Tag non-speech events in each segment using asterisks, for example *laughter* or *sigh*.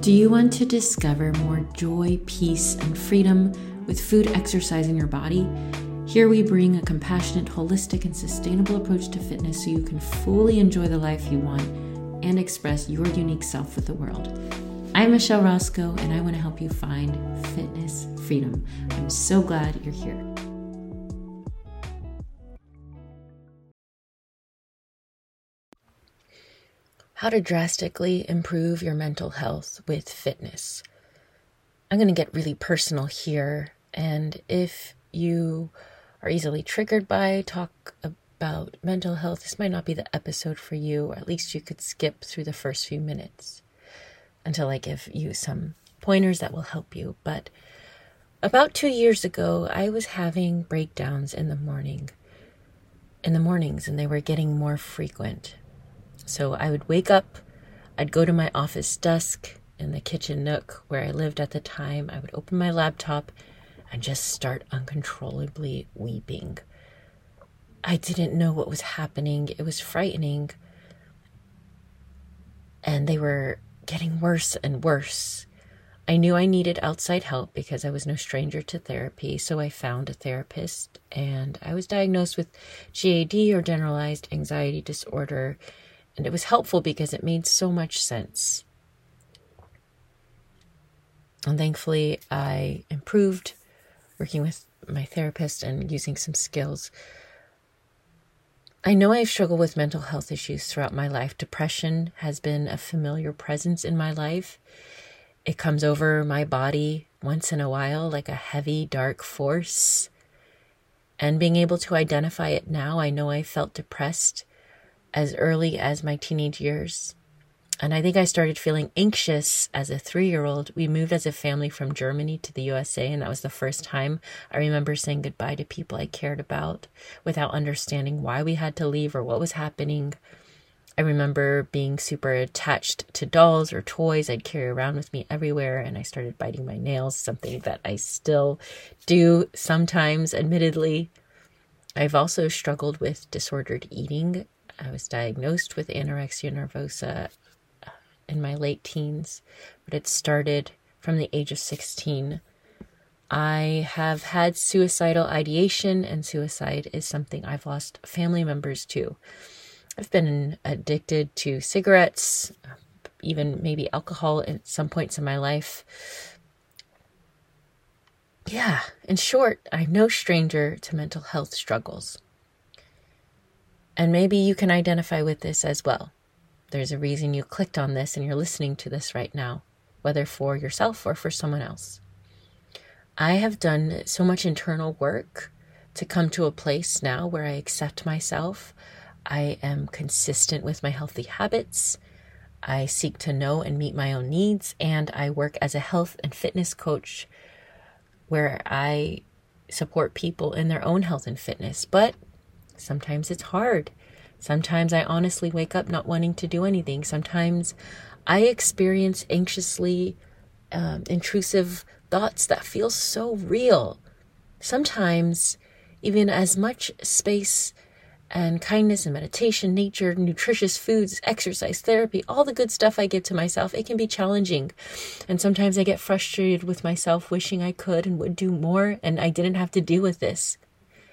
Do you want to discover more joy, peace, and freedom with food, exercise, in your body? Here we bring a compassionate, holistic, and sustainable approach to fitness so you can fully enjoy the life you want and express your unique self with the world. I'm Michelle Rosko, and I want to help you find fitness freedom. I'm so glad you're here. How to drastically improve your mental health with fitness. I'm going to get really personal here, and if you are easily triggered by talk about mental health, this might not be the episode for you, or at least you could skip through the first few minutes until I give you some pointers that will help you. But about two years ago, I was having breakdowns in the morning, in the mornings, and they were getting more frequent. So I would wake up, I'd go to my office desk in the kitchen nook where I lived at the time. I would open my laptop and just start uncontrollably weeping. I didn't know what was happening. It was frightening. And they were getting worse and worse. I knew I needed outside help because I was no stranger to therapy, so I found a therapist and I was diagnosed with GAD or generalized anxiety disorder and it was helpful because it made so much sense. And thankfully, I improved working with my therapist and using some skills. I know I've struggled with mental health issues throughout my life. Depression has been a familiar presence in my life. It comes over my body once in a while like a heavy, dark force. And being able to identify it now, I know I felt depressed as early as my teenage years. And I think I started feeling anxious as a three year old. We moved as a family from Germany to the USA, and that was the first time I remember saying goodbye to people I cared about without understanding why we had to leave or what was happening. I remember being super attached to dolls or toys I'd carry around with me everywhere, and I started biting my nails, something that I still do sometimes, admittedly. I've also struggled with disordered eating I was diagnosed with anorexia nervosa uh, in my late teens, but it started from the age of 16. I have had suicidal ideation, and suicide is something I've lost family members to. I've been addicted to cigarettes, even maybe alcohol at some points in my life. Yeah, in short, I'm no stranger to mental health struggles. And maybe you can identify with this as well. There's a reason you clicked on this and you're listening to this right now, whether for yourself or for someone else. I have done so much internal work to come to a place now where I accept myself. I am consistent with my healthy habits. I seek to know and meet my own needs, and I work as a health and fitness coach where I support people in their own health and fitness. But Sometimes it's hard. Sometimes I honestly wake up not wanting to do anything. Sometimes I experience anxiously um, intrusive thoughts that feel so real. Sometimes, even as much space and kindness and meditation, nature, nutritious foods, exercise, therapy, all the good stuff I give to myself, it can be challenging. And sometimes I get frustrated with myself, wishing I could and would do more, and I didn't have to deal with this.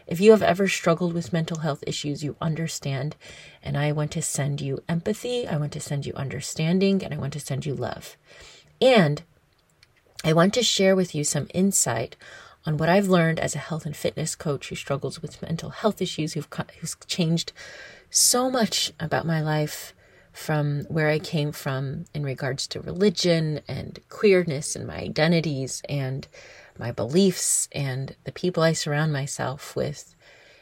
If you have ever struggled with mental health issues, you understand. And I want to send you empathy, I want to send you understanding, and I want to send you love. And I want to share with you some insight on what I've learned as a health and fitness coach who struggles with mental health issues, who's changed so much about my life from where I came from in regards to religion and queerness and my identities and my beliefs, and the people I surround myself with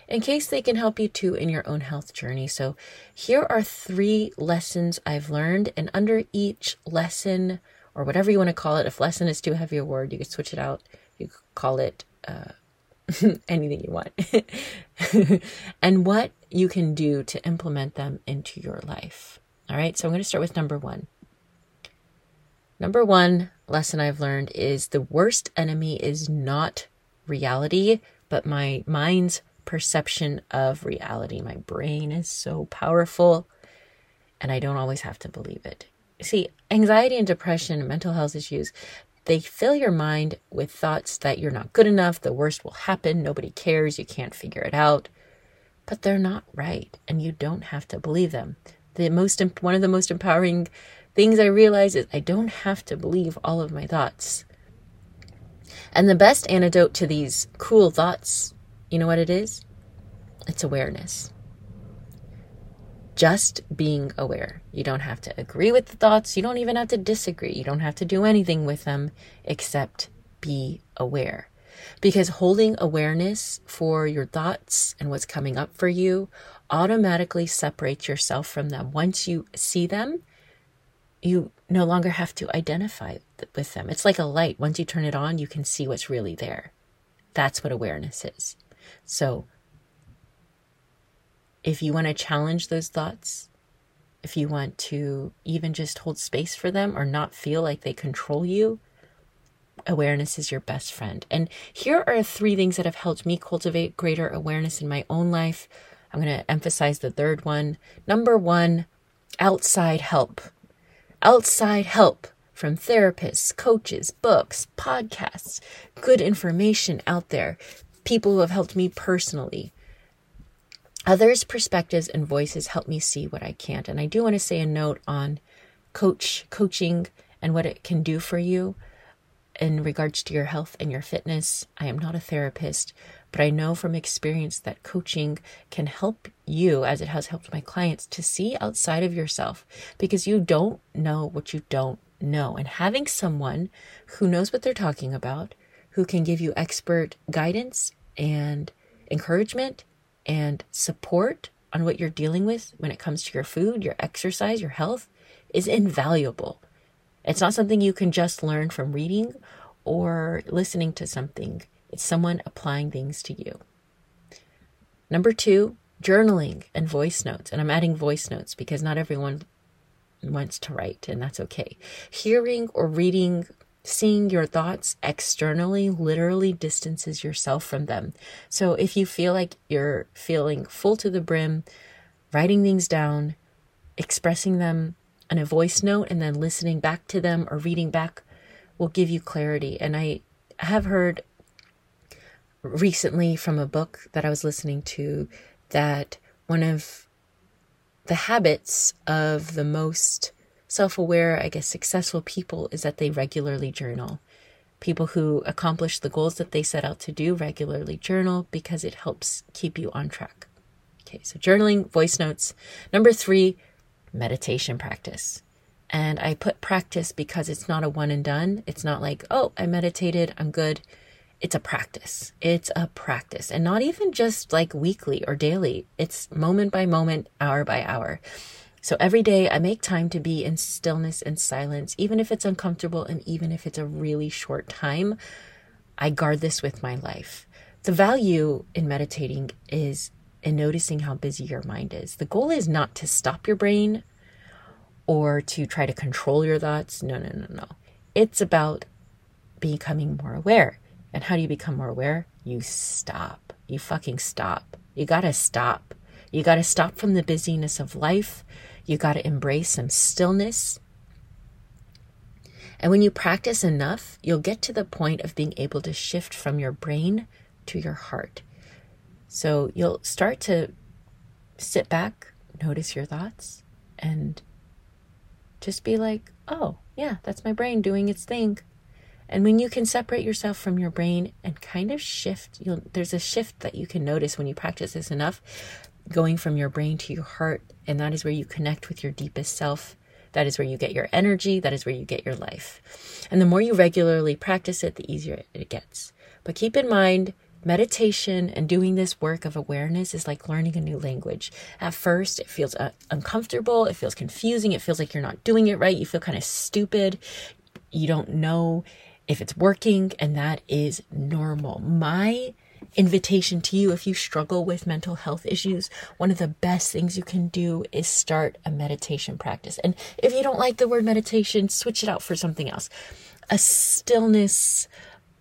in case they can help you too in your own health journey. So, here are three lessons I've learned, and under each lesson, or whatever you want to call it, if lesson is too heavy a word, you could switch it out. You could call it uh, *laughs* anything you want, *laughs* and what you can do to implement them into your life. All right, so I'm going to start with number one. Number one lesson I've learned is the worst enemy is not reality, but my mind's perception of reality. My brain is so powerful, and I don't always have to believe it. see, anxiety and depression mental health issues, they fill your mind with thoughts that you're not good enough, the worst will happen, nobody cares, you can't figure it out. But they're not right, and you don't have to believe them. The most one of the most empowering things I realize is I don't have to believe all of my thoughts. And the best antidote to these cruel thoughts, you know what it is? It's awareness just being aware. You don't have to agree with the thoughts. You don't even have to disagree. You don't have to do anything with them except be aware. Because holding awareness for your thoughts and what's coming up for you automatically separates yourself from them. Once you see them, you no longer have to identify with them. It's like a light. Once you turn it on, you can see what's really there. That's what awareness is. So if you want to challenge those thoughts, if you want to even just hold space for them or not feel like they control you, awareness is your best friend. And here are three things that have helped me cultivate greater awareness in my own life. I'm going to emphasize the third one. Number one, outside help. Outside help from therapists, coaches, books, podcasts, good information out there, people who have helped me personally. Others' perspectives and voices help me see what I can't. And I do want to say a note on coach coaching and what it can do for you in regards to your health and your fitness. I am not a therapist, but I know from experience that coaching can help you, as it has helped my clients, to see outside of yourself because you don't know what you don't know. And having someone who knows what they're talking about, who can give you expert guidance and encouragement and support on what you're dealing with when it comes to your food, your exercise, your health is invaluable. It's not something you can just learn from reading or listening to something, it's someone applying things to you. Number two, journaling and voice notes. And I'm adding voice notes because not everyone wants to write, and that's okay. Hearing or reading seeing your thoughts externally literally distances yourself from them. So if you feel like you're feeling full to the brim, writing things down, expressing them in a voice note, and then listening back to them or reading back will give you clarity. And I have heard recently from a book that I was listening to that one of the habits of the most self aware, I guess, successful people is that they regularly journal. People who accomplish the goals that they set out to do regularly journal because it helps keep you on track. Okay, so journaling, voice notes. Number three, meditation practice. And I put practice because it's not a one and done. It's not like, oh, I meditated, I'm good. It's a practice. It's a practice. And not even just like weekly or daily, it's moment by moment, hour by hour. So every day I make time to be in stillness and silence, even if it's uncomfortable and even if it's a really short time. I guard this with my life. The value in meditating is in noticing how busy your mind is. The goal is not to stop your brain or to try to control your thoughts. No, no, no, no. It's about becoming more aware. And how do you become more aware? You stop. You fucking stop. You gotta stop. You gotta stop from the busyness of life. You got to embrace some stillness. And when you practice enough, you'll get to the point of being able to shift from your brain to your heart. So you'll start to sit back, notice your thoughts, and just be like, oh, yeah, that's my brain doing its thing. And when you can separate yourself from your brain and kind of shift, there's a shift that you can notice when you practice this enough going from your brain to your heart. And that is where you connect with your deepest self. That is where you get your energy. That is where you get your life. And the more you regularly practice it, the easier it gets. But keep in mind, meditation and doing this work of awareness is like learning a new language. At first, it feels uh, uncomfortable. It feels confusing. It feels like you're not doing it right. You feel kind of stupid. You don't know if it's working, and that is normal. My invitation to you if you struggle with mental health issues, one of the best things you can do is start a meditation practice. And if you don't like the word meditation, switch it out for something else. A stillness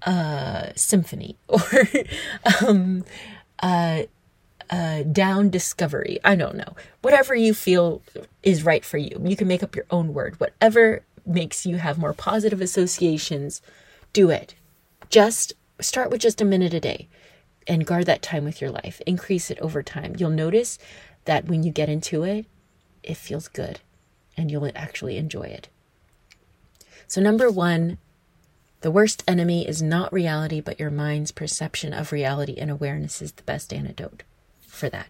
uh, symphony *laughs* or um, uh, uh, down discovery. I don't know. Whatever you feel is right for you. You can make up your own word. Whatever makes you have more positive associations, do it. Just start with just a minute a day and guard that time with your life. Increase it over time. You'll notice that when you get into it, it feels good and you'll actually enjoy it. So, number one, the worst enemy is not reality, but your mind's perception of reality, and awareness is the best antidote for that.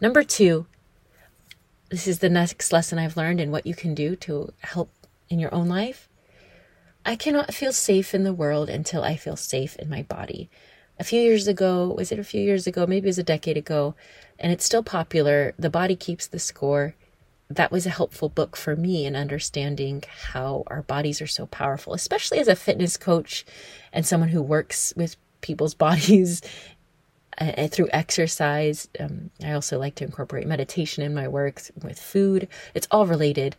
Number two, this is the next lesson I've learned and what you can do to help in your own life. I cannot feel safe in the world until I feel safe in my body. A few years ago, was it a few years ago? Maybe it was a decade ago, and it's still popular. The Body Keeps the Score. That was a helpful book for me in understanding how our bodies are so powerful, especially as a fitness coach and someone who works with people's *laughs* bodies uh, through exercise. Um, I also like to incorporate meditation in my work with food. It's all related,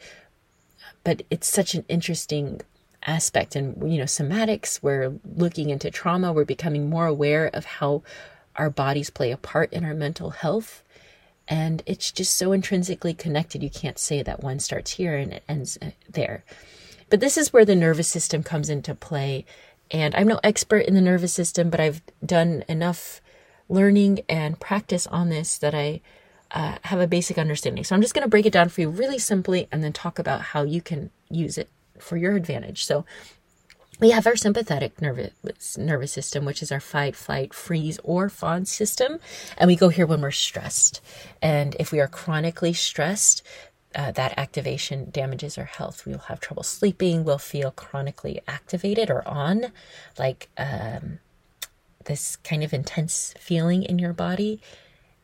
but it's such an interesting aspect. And, you know, somatics, we're looking into trauma, we're becoming more aware of how our bodies play a part in our mental health. And it's just so intrinsically connected. You can't say that one starts here and it ends uh, there. But this is where the nervous system comes into play. And I'm no expert in the nervous system, but I've done enough learning and practice on this that I uh, have a basic understanding. So I'm just going to break it down for you really simply and then talk about how you can use it for your advantage. So we have our sympathetic nervous nervous system, which is our fight, flight, freeze, or fawn system, and we go here when we're stressed. And if we are chronically stressed, uh, that activation damages our health. We'll have trouble sleeping. We'll feel chronically activated or on, like um, this kind of intense feeling in your body.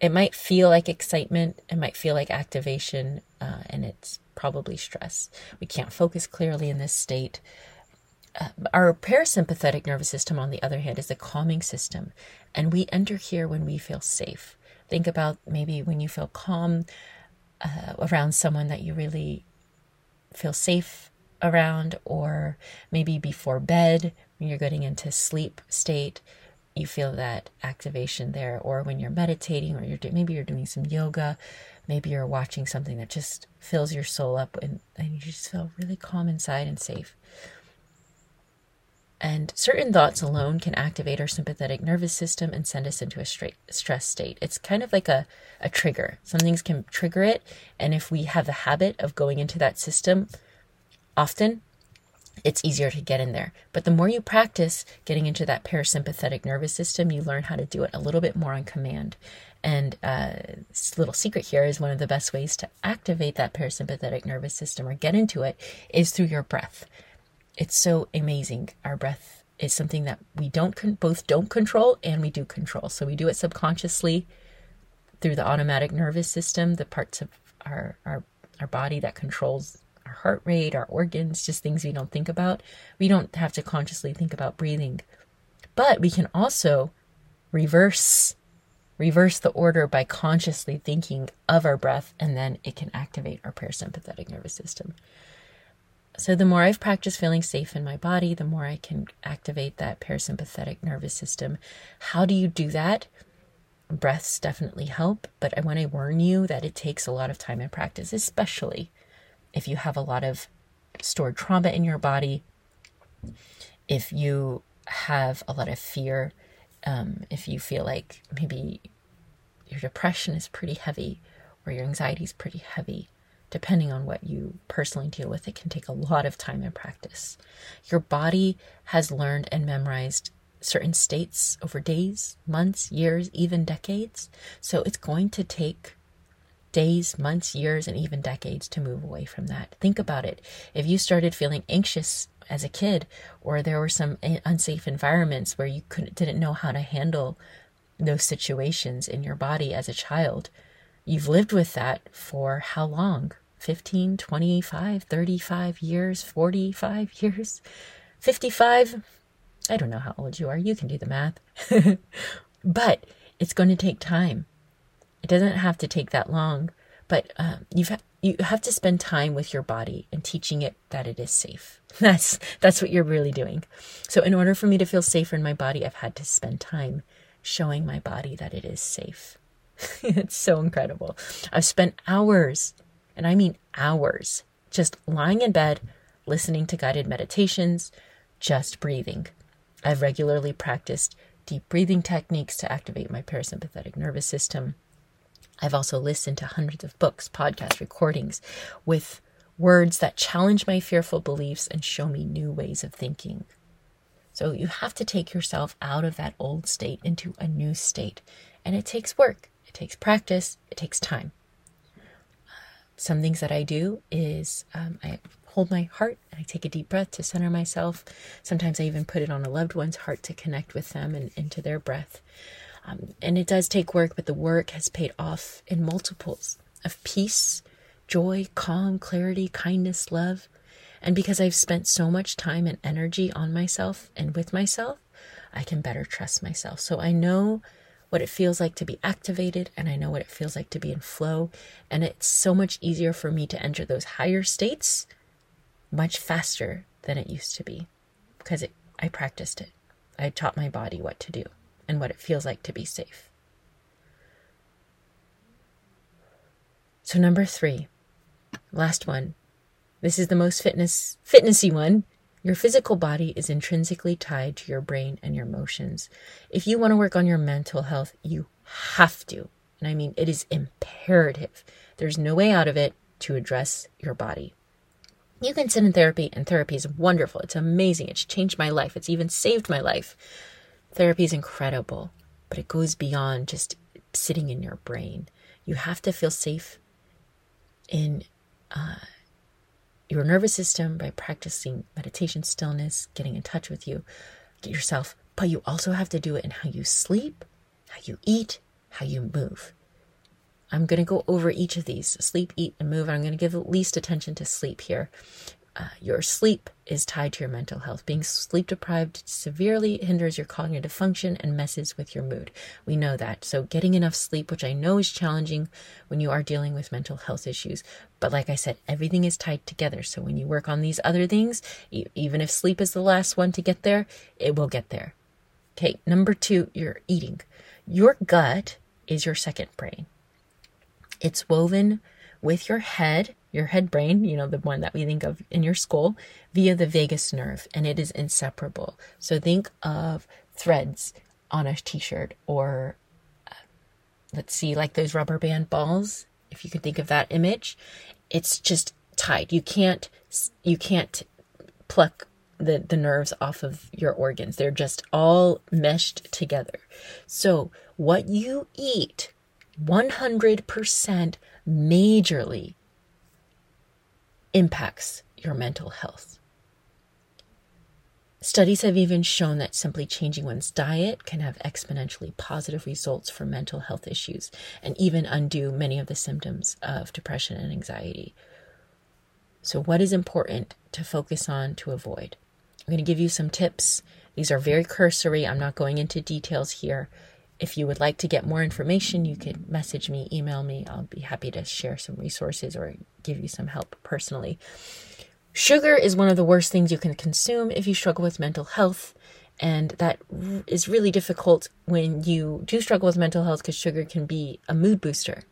It might feel like excitement, it might feel like activation, uh, and it's probably stress. We can't focus clearly in this state. Uh, our parasympathetic nervous system, on the other hand, is a calming system, and we enter here when we feel safe. Think about maybe when you feel calm uh, around someone that you really feel safe around, or maybe before bed when you're getting into sleep state you feel that activation there or when you're meditating or you're do- maybe you're doing some yoga maybe you're watching something that just fills your soul up and, and you just feel really calm inside and safe and certain thoughts alone can activate our sympathetic nervous system and send us into a straight stress state. It's kind of like a, a trigger. Some things can trigger it. And if we have the habit of going into that system often, it's easier to get in there. But the more you practice getting into that parasympathetic nervous system, you learn how to do it a little bit more on command. And uh, little secret here is one of the best ways to activate that parasympathetic nervous system or get into it is through your breath. It's so amazing. Our breath is something that we don't con- both don't control and we do control. So we do it subconsciously through the automatic nervous system, the parts of our our, our body that controls our heart rate, our organs, just things we don't think about. We don't have to consciously think about breathing. But we can also reverse reverse the order by consciously thinking of our breath and then it can activate our parasympathetic nervous system. So the more I've practiced feeling safe in my body, the more I can activate that parasympathetic nervous system. How do you do that? Breaths definitely help, but I want to warn you that it takes a lot of time and practice, especially if you have a lot of stored trauma in your body, if you have a lot of fear, um, if you feel like maybe your depression is pretty heavy or your anxiety is pretty heavy, depending on what you personally deal with, it can take a lot of time and practice. Your body has learned and memorized certain states over days, months, years, even decades. So it's going to take days, months, years, and even decades to move away from that. Think about it. If you started feeling anxious as a kid, or there were some unsafe environments where you couldn't, didn't know how to handle those situations in your body as a child, you've lived with that for how long? 15, 25, 35 years, 45 *laughs* years, 55? I don't know how old you are. You can do the math. *laughs* but it's going to take time. It doesn't have to take that long, but um, you've you have to spend time with your body and teaching it that it is safe. *laughs* That's that's what you're really doing. So in order for me to feel safer in my body, I've had to spend time showing my body that it is safe. *laughs* it's so incredible. I've spent hours, and I mean hours, just lying in bed, listening to guided meditations, just breathing. I've regularly practiced deep breathing techniques to activate my parasympathetic nervous system. I've also listened to hundreds of books, podcast recordings with words that challenge my fearful beliefs and show me new ways of thinking. So you have to take yourself out of that old state into a new state. And it takes work, it takes practice, it takes time. Some things that I do is um, I hold my heart and I take a deep breath to center myself. Sometimes I even put it on a loved one's heart to connect with them and into their breath. Um, and it does take work, but the work has paid off in multiples of peace, joy, calm, clarity, kindness, love. And because I've spent so much time and energy on myself and with myself, I can better trust myself. So I know what it feels like to be activated and I know what it feels like to be in flow. And it's so much easier for me to enter those higher states much faster than it used to be because it, I practiced it. I taught my body what to do and what it feels like to be safe. So, number three, last one. This is the most fitness fitnessy one. Your physical body is intrinsically tied to your brain and your emotions. If you want to work on your mental health, you have to. And I mean, it is imperative. There's no way out of it to address your body. You can sit in therapy, and therapy is wonderful. It's amazing. It's changed my life. It's even saved my life. Therapy is incredible, but it goes beyond just sitting in your brain. You have to feel safe in uh, your nervous system by practicing meditation, stillness, getting in touch with you, get yourself. But you also have to do it in how you sleep, how you eat, how you move. I'm going to go over each of these sleep, eat, and move. I'm going to give the least attention to sleep here. Uh, your sleep is tied to your mental health. Being sleep deprived severely hinders your cognitive function and messes with your mood. We know that. So, getting enough sleep, which I know is challenging when you are dealing with mental health issues. But, like I said, everything is tied together. So, when you work on these other things, e- even if sleep is the last one to get there, it will get there. Okay, number two, you're eating. Your gut is your second brain. It's woven with your head, your head brain, you know, the one that we think of in your skull, via the vagus nerve, and it is inseparable. So think of threads on a t shirt or uh, let's see, like those rubber band balls. If you could think of that image, it's just tied. You can't, you can't pluck the, the nerves off of your organs. They're just all meshed together. So what you eat 100% majorly impacts your mental health. Studies have even shown that simply changing one's diet can have exponentially positive results for mental health issues and even undo many of the symptoms of depression and anxiety. So, what is important to focus on to avoid? I'm going to give you some tips. These are very cursory. I'm not going into details here. If you would like to get more information, you could message me, email me. I'll be happy to share some resources or give you some help personally. Sugar is one of the worst things you can consume if you struggle with mental health. And that is really difficult when you do struggle with mental health because sugar can be a mood booster.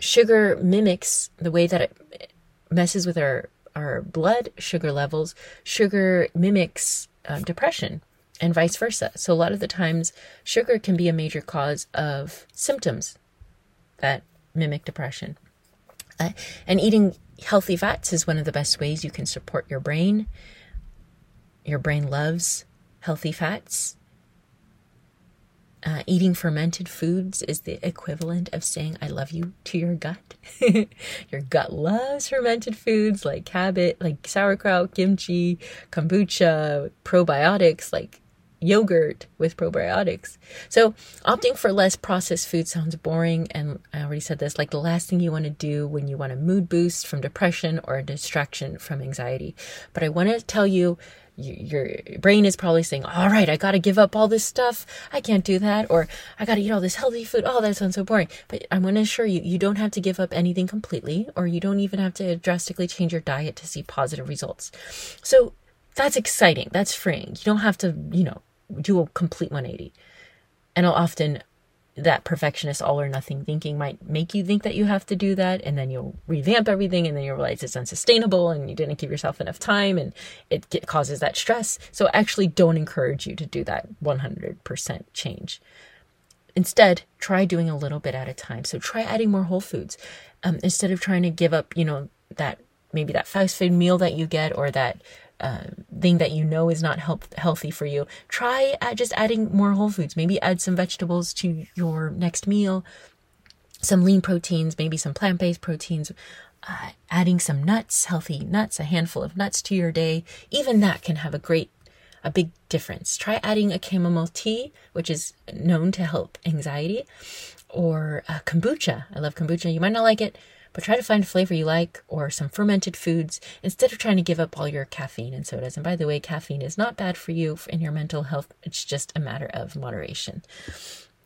Sugar mimics the way that it messes with our, our blood sugar levels. Sugar mimics uh, depression and vice versa. So, a lot of the times, sugar can be a major cause of symptoms that mimic depression. Uh, and eating healthy fats is one of the best ways you can support your brain. Your brain loves healthy fats. Uh, eating fermented foods is the equivalent of saying I love you to your gut. *laughs* your gut loves fermented foods like cabbage, like sauerkraut, kimchi, kombucha, probiotics like yogurt with probiotics. So, opting for less processed food sounds boring. And I already said this like the last thing you want to do when you want a mood boost from depression or a distraction from anxiety. But I want to tell you, your brain is probably saying, All right, I got to give up all this stuff. I can't do that. Or I got to eat all this healthy food. Oh, that sounds so boring. But I want to assure you, you don't have to give up anything completely, or you don't even have to drastically change your diet to see positive results. So, that's exciting. That's freeing. You don't have to, you know, do a complete 180. And often that perfectionist all or nothing thinking might make you think that you have to do that and then you'll revamp everything and then you realize it's unsustainable and you didn't give yourself enough time and it get, causes that stress. So actually don't encourage you to do that 100% change. Instead try doing a little bit at a time. So try adding more whole foods. Um, instead of trying to give up you know that maybe that fast food meal that you get or that uh, thing that you know is not healthy for you, try just adding more whole foods. Maybe add some vegetables to your next meal, some lean proteins, maybe some plant based proteins. Uh, adding some nuts, healthy nuts, a handful of nuts to your day, even that can have a great, a big difference. Try adding a chamomile tea, which is known to help anxiety, or kombucha. I love kombucha. You might not like it, but try to find a flavor you like or some fermented foods instead of trying to give up all your caffeine and sodas. And by the way, caffeine is not bad for you in your mental health, it's just a matter of moderation.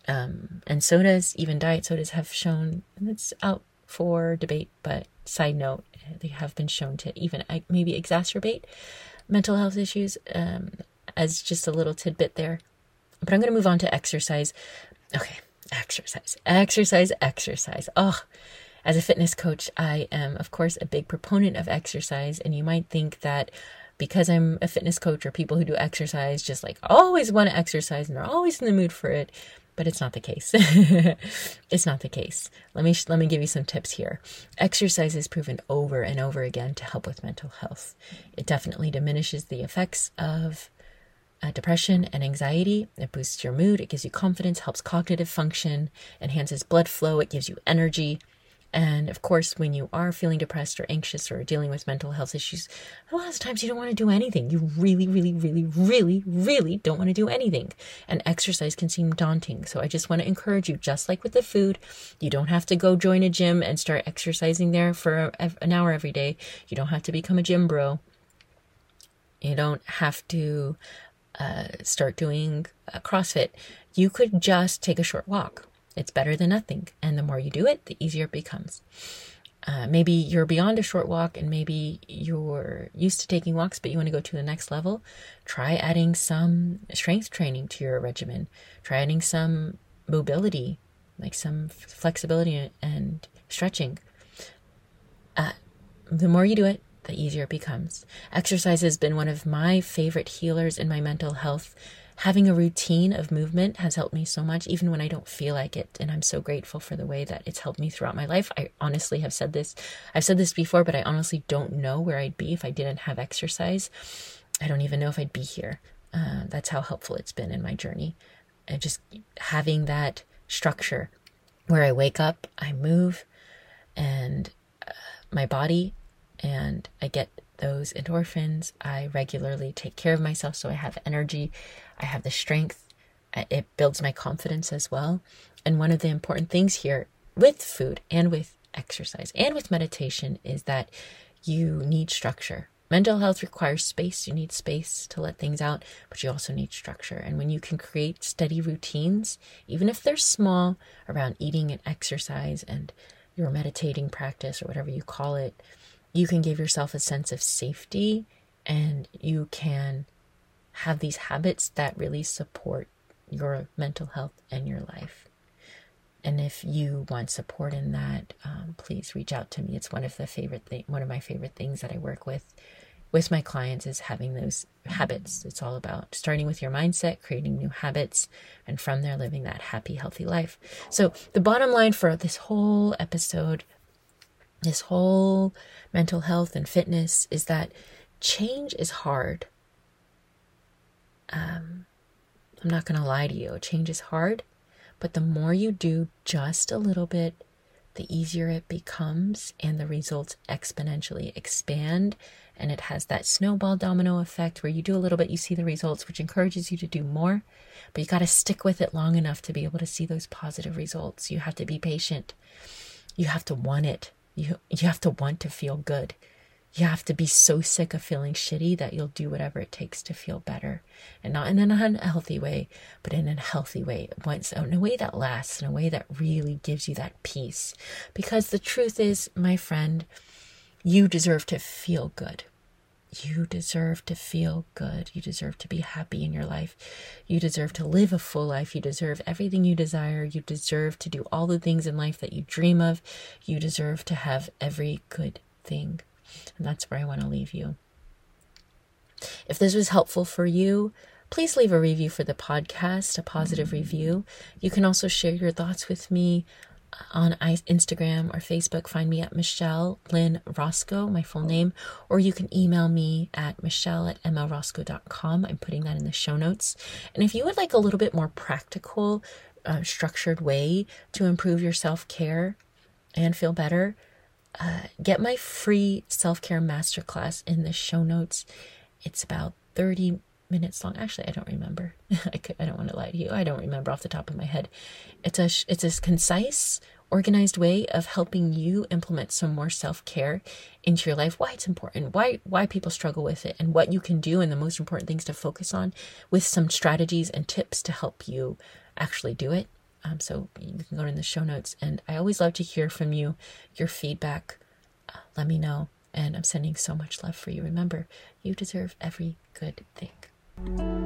Um, and sodas, even diet sodas, have shown, it's out for debate, but side note, they have been shown to even maybe exacerbate mental health issues um, as just a little tidbit there. But I'm going to move on to exercise. Okay, exercise, exercise, exercise. Oh, as a fitness coach, I am, of course, a big proponent of exercise. And you might think that because I'm a fitness coach or people who do exercise just like always want to exercise and are always in the mood for it, but it's not the case. *laughs* it's not the case. Let me let me give you some tips here. Exercise is proven over and over again to help with mental health. It definitely diminishes the effects of uh, depression and anxiety. It boosts your mood, it gives you confidence, helps cognitive function, enhances blood flow, it gives you energy. And of course, when you are feeling depressed or anxious or dealing with mental health issues, a lot of times you don't want to do anything. You really, really, really, really, really don't want to do anything. And exercise can seem daunting. So I just want to encourage you, just like with the food, you don't have to go join a gym and start exercising there for an hour every day. You don't have to become a gym bro. You don't have to uh, start doing uh, CrossFit. You could just take a short walk it's better than nothing. And the more you do it, the easier it becomes. Uh, maybe you're beyond a short walk and maybe you're used to taking walks, but you want to go to the next level. Try adding some strength training to your regimen. Try adding some mobility, like some flexibility and stretching. Uh, the more you do it, the easier it becomes. Exercise has been one of my favorite healers in my mental health having a routine of movement has helped me so much, even when I don't feel like it. And I'm so grateful for the way that it's helped me throughout my life. I honestly have said this, I've said this before, but I honestly don't know where I'd be if I didn't have exercise. I don't even know if I'd be here. Uh, that's how helpful it's been in my journey. And just having that structure where I wake up, I move, and uh, my body, and I get those endorphins. I regularly take care of myself so I have energy. I have the strength. Uh, it builds my confidence as well. And one of the important things here with food and with exercise and with meditation is that you need structure. Mental health requires space. You need space to let things out, but you also need structure. And when you can create steady routines, even if they're small, around eating and exercise and your meditating practice or whatever you call it, you can give yourself a sense of safety and you can have these habits that really support your mental health and your life. And if you want support in that, um, please reach out to me. It's one of the favorite thing, one of my favorite things that I work with with my clients is having those habits. It's all about starting with your mindset, creating new habits, and from there living that happy, healthy life. So the bottom line for this whole episode, this whole mental health and fitness is that change is hard um, I'm not going to lie to you, change is hard, but the more you do just a little bit, the easier it becomes, and the results exponentially expand. And it has that snowball domino effect where you do a little bit, you see the results, which encourages you to do more. But you got to stick with it long enough to be able to see those positive results. You have to be patient. You have to want it. You, you have to want to feel good. You have to be so sick of feeling shitty that you'll do whatever it takes to feel better. And not in an unhealthy way but in a healthy way. Once in a way that lasts in a way that really gives you that peace. Because the truth is my friend you deserve to feel good You deserve to feel good. You deserve to be happy in your life. You deserve to live a full life. You deserve everything you desire. You deserve to do all the things in life that you dream of. You deserve to have every good thing. And that's where I want to leave you. If this was helpful for you, please leave a review for the podcast, a positive review. You can also share your thoughts with me on Instagram or Facebook. Find me at Michelle Lynn Rosko, my full name, or you can email me at michelle at mlrosko.com. I'm putting that in the show notes. And if you would like a little bit more practical, uh, structured way to improve your self care and feel better, uh, get my free self care masterclass in the show notes. It's about 30 minutes long. Actually, I don't remember. *laughs* I, could, I don't want to lie to you. I don't remember off the top of my head. It's a it's a concise, organized way of helping you implement some more self care into your life. Why it's important. Why why people struggle with it, and what you can do, and the most important things to focus on, with some strategies and tips to help you actually do it. Um, so you can go in the show notes, and I always love to hear from you, your feedback. Uh, let me know. And I'm sending so much love for you. Remember, you deserve every good thing. Thank you.